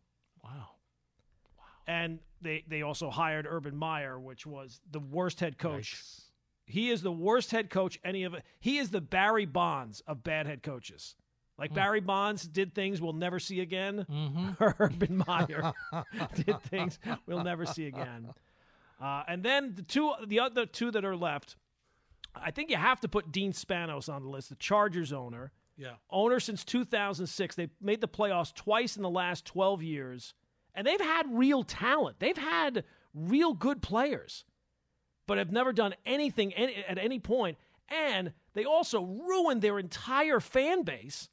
Wow. Wow. And they, they also hired Urban Meyer, which was the worst head coach. Yikes. He is the worst head coach any of it. He is the Barry Bonds of bad head coaches. Like Barry Bonds did things we'll never see again. Urban Meyer did things we'll never see again. Uh, and then the two, the other two that are left, I think you have to put Dean Spanos on the list, the Chargers owner, Yeah. owner since 2006. They made the playoffs twice in the last 12 years, and they've had real talent. They've had real good players, but have never done anything any, at any point. And they also ruined their entire fan base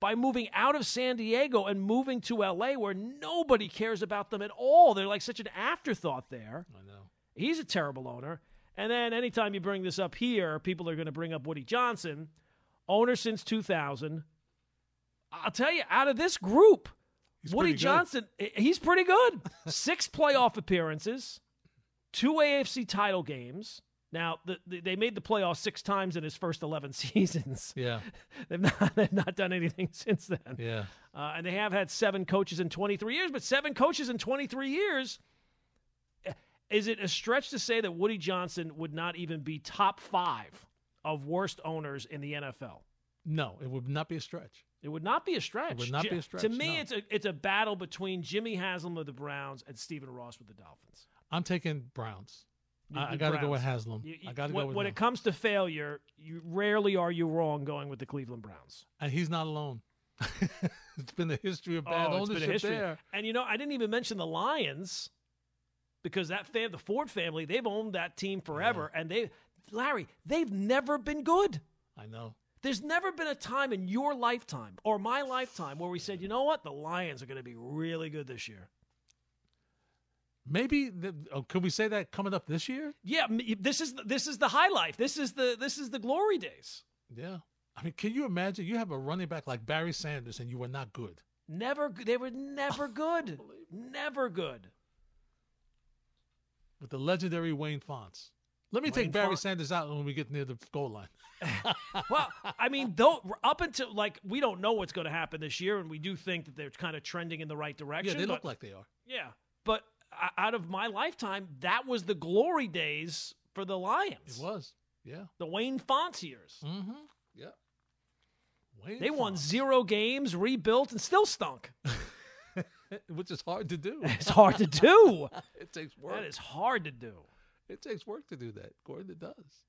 by moving out of San Diego and moving to LA, where nobody cares about them at all. They're like such an afterthought there. I know. He's a terrible owner. And then anytime you bring this up here, people are going to bring up Woody Johnson, owner since 2000. I'll tell you, out of this group, He's Woody. Johnson, he's pretty good. Six playoff appearances, two AFC title games. Now, the, the, they made the playoffs six times in his first 11 seasons. Yeah. They've not, they've not done anything since then. Yeah. Uh, and they have had seven coaches in 23 years, but seven coaches in 23 years. Is it a stretch to say that Woody Johnson would not even be top five of worst owners in the NFL? No, it would not be a stretch. It would not be a stretch. It would not be a stretch, To me, no. it's a it's a battle between Jimmy Haslam of the Browns and Stephen Ross with the Dolphins. I'm taking Browns. I, I got to go with Haslam. You- you- I got to when, go with when him. it comes to failure, you rarely are you wrong going with the Cleveland Browns. and he's not alone. it's been the history of bad Oh, it's been a ownership there. And you know, I didn't even mention the Lions because that fam- the Ford family, they've owned that team forever, and they, Larry, they've never been good. I know. There's never been a time in your lifetime or my lifetime where we said, you know what, the Lions are going to be really good this year. Maybe the, oh, could we say that coming up this year? Yeah, this is this is the high life. This is the this is the glory days. Yeah. I mean, can you imagine you have a running back like Barry Sanders and you were not good? Never, they were never good, never good. With the legendary Wayne Fontes. Let me take Barry Sanders out when we get near the goal line. Well, I mean, though up until like we don't know what's going to happen this year, and we do think that they're kind of trending in the right direction. Yeah, they but- look like they are. Yeah, but out of my lifetime, that was the glory days for the Lions. It was. Yeah. the Wayne Fontes years. Mm-hmm. Yeah. Wayne They won zero games, rebuilt, and still stunk. which is hard to do. It's hard to do. it takes work. That is hard to do. It takes work to do that. Gordon, it does.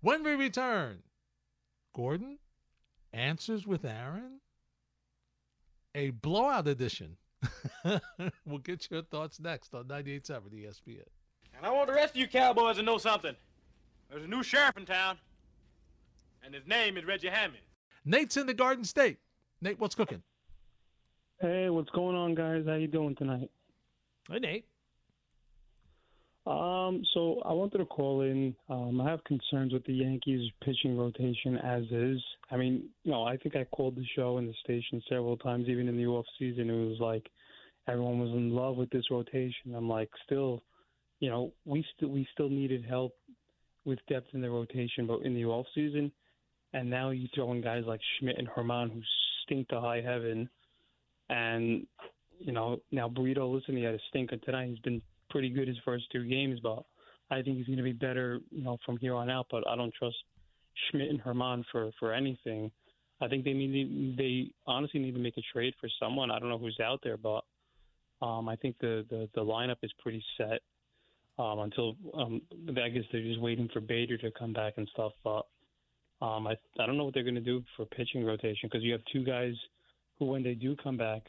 When we return, Gordon answers with Aaron, a blowout edition. we'll get your thoughts next on 98.7 ESPN. And I want the rest of you cowboys to know something. There's a new sheriff in town, and his name is Reggie Hammond. Nate's in the Garden State. Nate, what's cooking? Hey, what's going on, guys? How you doing tonight? Hey, Nate. Um, so I wanted to call in. Um, I have concerns with the Yankees pitching rotation as is. I mean, you know, I think I called the show and the station several times, even in the off season. It was like everyone was in love with this rotation. I'm like, still, you know, we still we still needed help with depth in the rotation, but in the off season, and now you throw in guys like Schmidt and Germán who stink to high heaven, and you know now Brito. Listen, he had a stinker tonight. He's been pretty good his first two games, but I think he's going to be better, you know, from here on out. But I don't trust Schmidt and Germán for for anything. I think they need they honestly need to make a trade for someone. I don't know who's out there, but um, I think the, the the lineup is pretty set um, until um, I guess they're just waiting for Bader to come back and stuff. But um, I I don't know what they're going to do for pitching rotation because you have two guys who, when they do come back,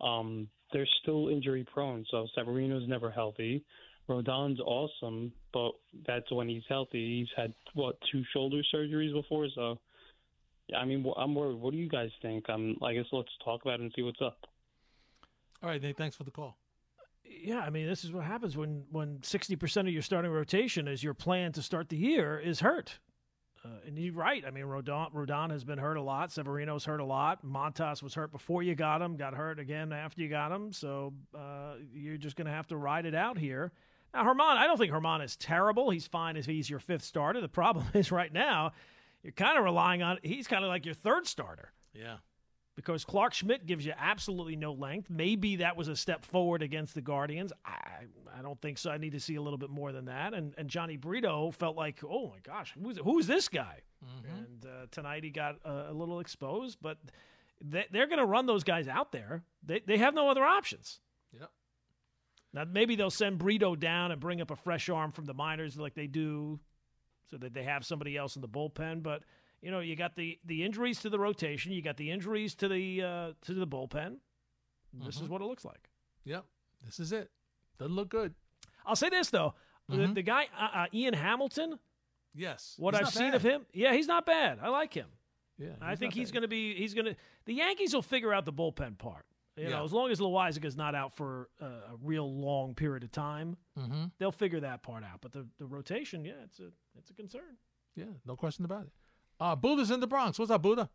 um, they're still injury prone. So Severino's never healthy. Rodon's awesome, but that's when he's healthy. He's had what two shoulder surgeries before, so I mean, I'm worried. What do you guys think? Um, I guess let's talk about it and see what's up. All right, Nate, thanks for the call. Yeah, I mean, this is what happens when when sixty percent of your starting rotation is your plan to start the year is hurt. Uh, and you're right. I mean, Rodon, Rodon has been hurt a lot. Severino's hurt a lot. Montas was hurt before you got him. Got hurt again after you got him. So uh, you're just going to have to ride it out here. Now, Germán, I don't think Germán is terrible. He's fine if he's your fifth starter. The problem is right now, you're kind of relying on. He's kind of like your third starter Yeah. Because Clark Schmidt gives you absolutely no length. Maybe that was a step forward against the Guardians. I I don't think so. I need to see a little bit more than that. And and Jhony Brito felt like, oh my gosh, who's who's this guy? And uh, tonight he got a, a little exposed, but they, they're going to run those guys out there. They they have no other options. Yep. Now maybe they'll send Brito down and bring up a fresh arm from the minors like they do, so that they have somebody else in the bullpen. But you know, you got the the injuries to the rotation, you got the injuries to the uh, to the bullpen. This is Mhm. what it looks like. Yep. This is it. Doesn't look good. I'll say this though, the, Mhm. the guy uh, uh, Ian Hamilton, Yes. what I've seen bad. of him, yeah, he's not bad. I like him. Yeah. I think he's going to be. He's going to. The Yankees will figure out the bullpen part. You Yeah. know, as long as Loáisiga's not out for uh, a real long period of time, Mm-hmm. they'll figure that part out. But the, the rotation, yeah, it's a it's a concern. Yeah. No question about it. Uh, Buddha's in the Bronx. What's up, Buddha?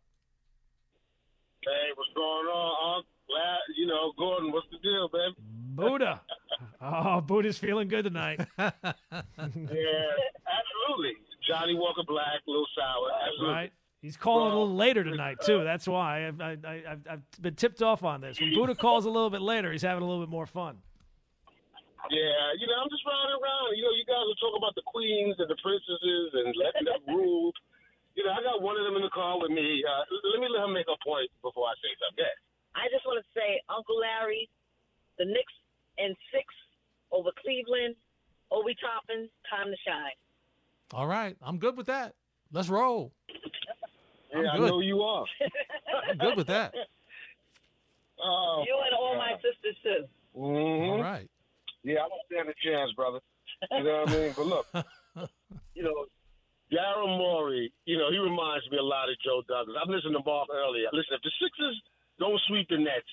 Hey, what's going on? Glad, you know, Gordon, what's the deal, baby? Buddha. oh, Buddha's feeling good tonight. Yeah, absolutely. Johnnie Walker Black, Lil Sour, absolutely. right? He's calling a little later tonight too. That's why I've, I, I, I've, I've been tipped off on this. When Buddha calls a little bit later, he's having a little bit more fun. Yeah, you know, I'm just riding around. You know, you guys are talking about the queens and the princesses and letting them rule. You know, I got one of them in the car with me. Uh, let me let him make a point before I say something. Yeah. I just want to say, Uncle Larry, the Knicks in six over Cleveland, Obi Toppin, time to shine. All right. I'm good with that. Let's roll. I'm Yeah, I know you are. I'm good with that. Oh, you and all my sisters too. hmm All right. Yeah, I don't stand a chance, brother. You know what I mean? But look, you know, Daryl Morey, you know, he reminds me a lot of Joe Douglas. I'm listening to Mark earlier. Listen, if the Sixers don't sweep the Nets,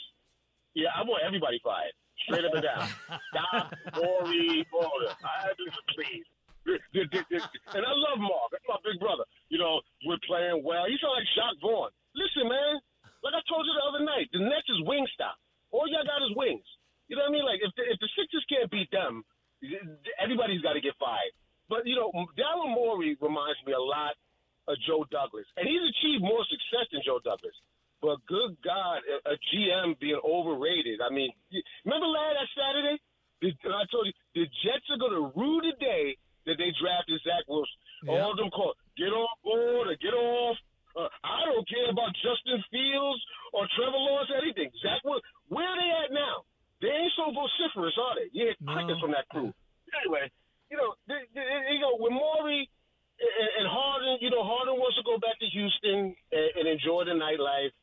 yeah, I want everybody fired. Straight up and down. Doc, Morey, them. I please. And I love Mark. That's my big brother. You know, we're playing well. He's like Jacque Vaughn. Listen, man, like I told you the other night, the Nets is wing stop. All y'all got is wings. You know what I mean? Like if the, if the Sixers can't beat them, everybody's got to get fired. But you know, Daryl Morey reminds me a lot of Joe Douglas, and he's achieved more success than Joe Douglas. But good God, a, a GM being overrated. I mean, remember last Saturday? I told you the Jets are going to rue the day that they drafted Zach Wilson. Yeah. All them call get on board or get off. Uh, I don't care about Justin Fields or Trevor Lawrence or anything. Zach Wilson, where are they at now? They ain't so vociferous, are they? You hear crickets from that crew. Anyway, you know, they, they, you know, with Morey and, and Harden, you know, Harden wants to go back to Houston and, and enjoy the nightlife.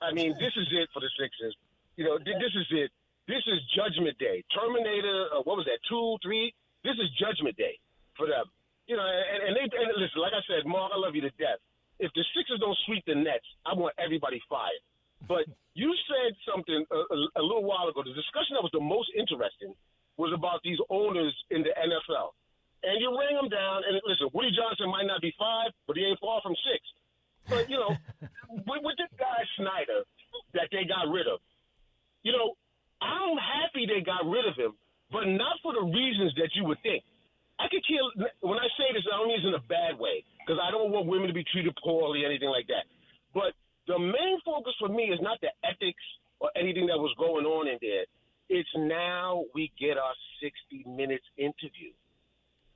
I mean, this is it for the Sixers. You know, th- this is it. This is Judgment Day. Terminator, uh, what was that? Two, three. This is Judgment Day for them. You know, and, and they and listen. Like I said, Mark, I love you to death. If the Sixers don't sweep the Nets, I want everybody fired. But you said something a, a, a little while ago. The discussion that was the most interesting was about these owners in the NFL. And you ring them down, and listen, Woody Johnson might not be five, but he ain't far from six. But you know, with, with this guy Snyder that they got rid of, you know, I'm happy they got rid of him, but not for the reasons that you would think. I could kill. When I say this, I don't mean this in a bad way because I don't want women to be treated poorly, anything like that. But the main focus for me is not the ethics or anything that was going on in there. It's now we get our 60 minutes interview.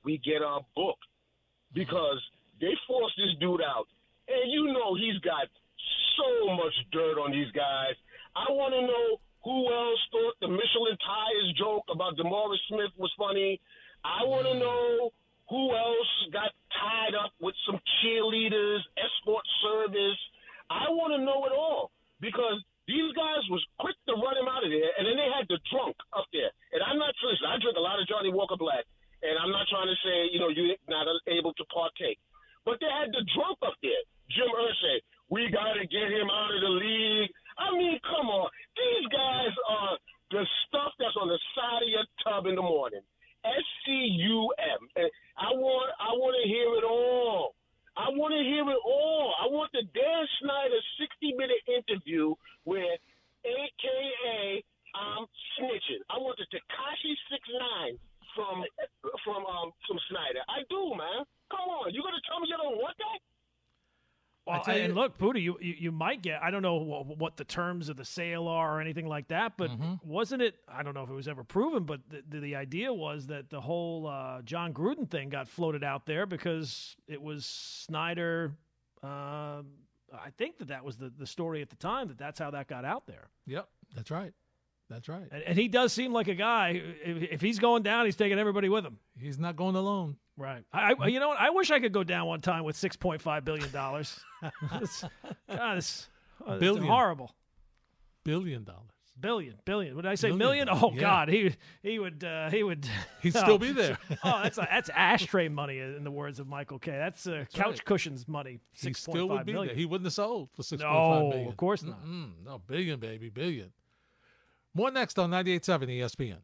We get our book because they forced this dude out. And you know he's got so much dirt on these guys. I want to know who else thought the Michelin tires joke about DeMaurice Smith was funny. I want to know who else got tied up with some cheerleaders, escort service. I want to know it all because these guys was quick to run him out of there, and then they had the drunk up there. And I'm not listen. I drink a lot of Johnnie Walker Black, and I'm not trying to say you know you're not able to partake, but they had the drunk up there. Jim Irsay, we got to get him out of the league. I mean, come on, these guys are the stuff that's on the side of your tub in the morning. S C U M. I want I want to hear it all. I want to hear it all. I want the Dan Snyder 60 minute interview where AKA I'm snitching. I want the Tekashi six nine from from um from Snyder. I do, man. Come on, you gonna tell me you don't want that? Well, and look, Buddha, you, you you might get. I don't know what, what the terms of the sale are or anything like that, but Mm-hmm. wasn't it? I don't know if it was ever proven, but the, the, the idea was that the whole uh, Jon Gruden thing got floated out there because it was Snyder. Um I think that that was the, the story at the time. That that's how that got out there. Yep, that's right. That's right. And, and he does seem like a guy. If, if he's going down, he's taking everybody with him. He's not going alone. Right. I, I you know what? I wish I could go down one time with six point five billion dollars. It's- God, it's, uh, Billion. horrible. Billion dollars. Billion, billion. Would I say Billion. million? Oh Yeah. God, he he would uh, he would. He'd oh. still be there. oh, that's that's ashtray money, in the words of Michael Kay That's, uh, couch right. cushions money. He Six still would be million. there. He wouldn't have sold for six point No, five billion. of course not. Mm-mm. No billion, baby, billion. More next on 98.7 ESPN.